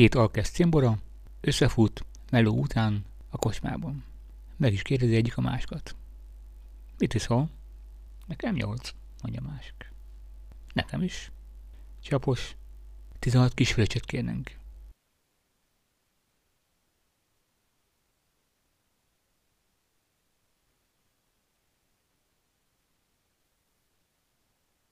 két alkesz cimbora, összefut, meló után a kocsmában. Meg is kérdezi egyik a másikat. Mit iszol? Nekem nyolc, mondja másik. Nekem is. Csapos. 16 kisfülöcset kérnénk.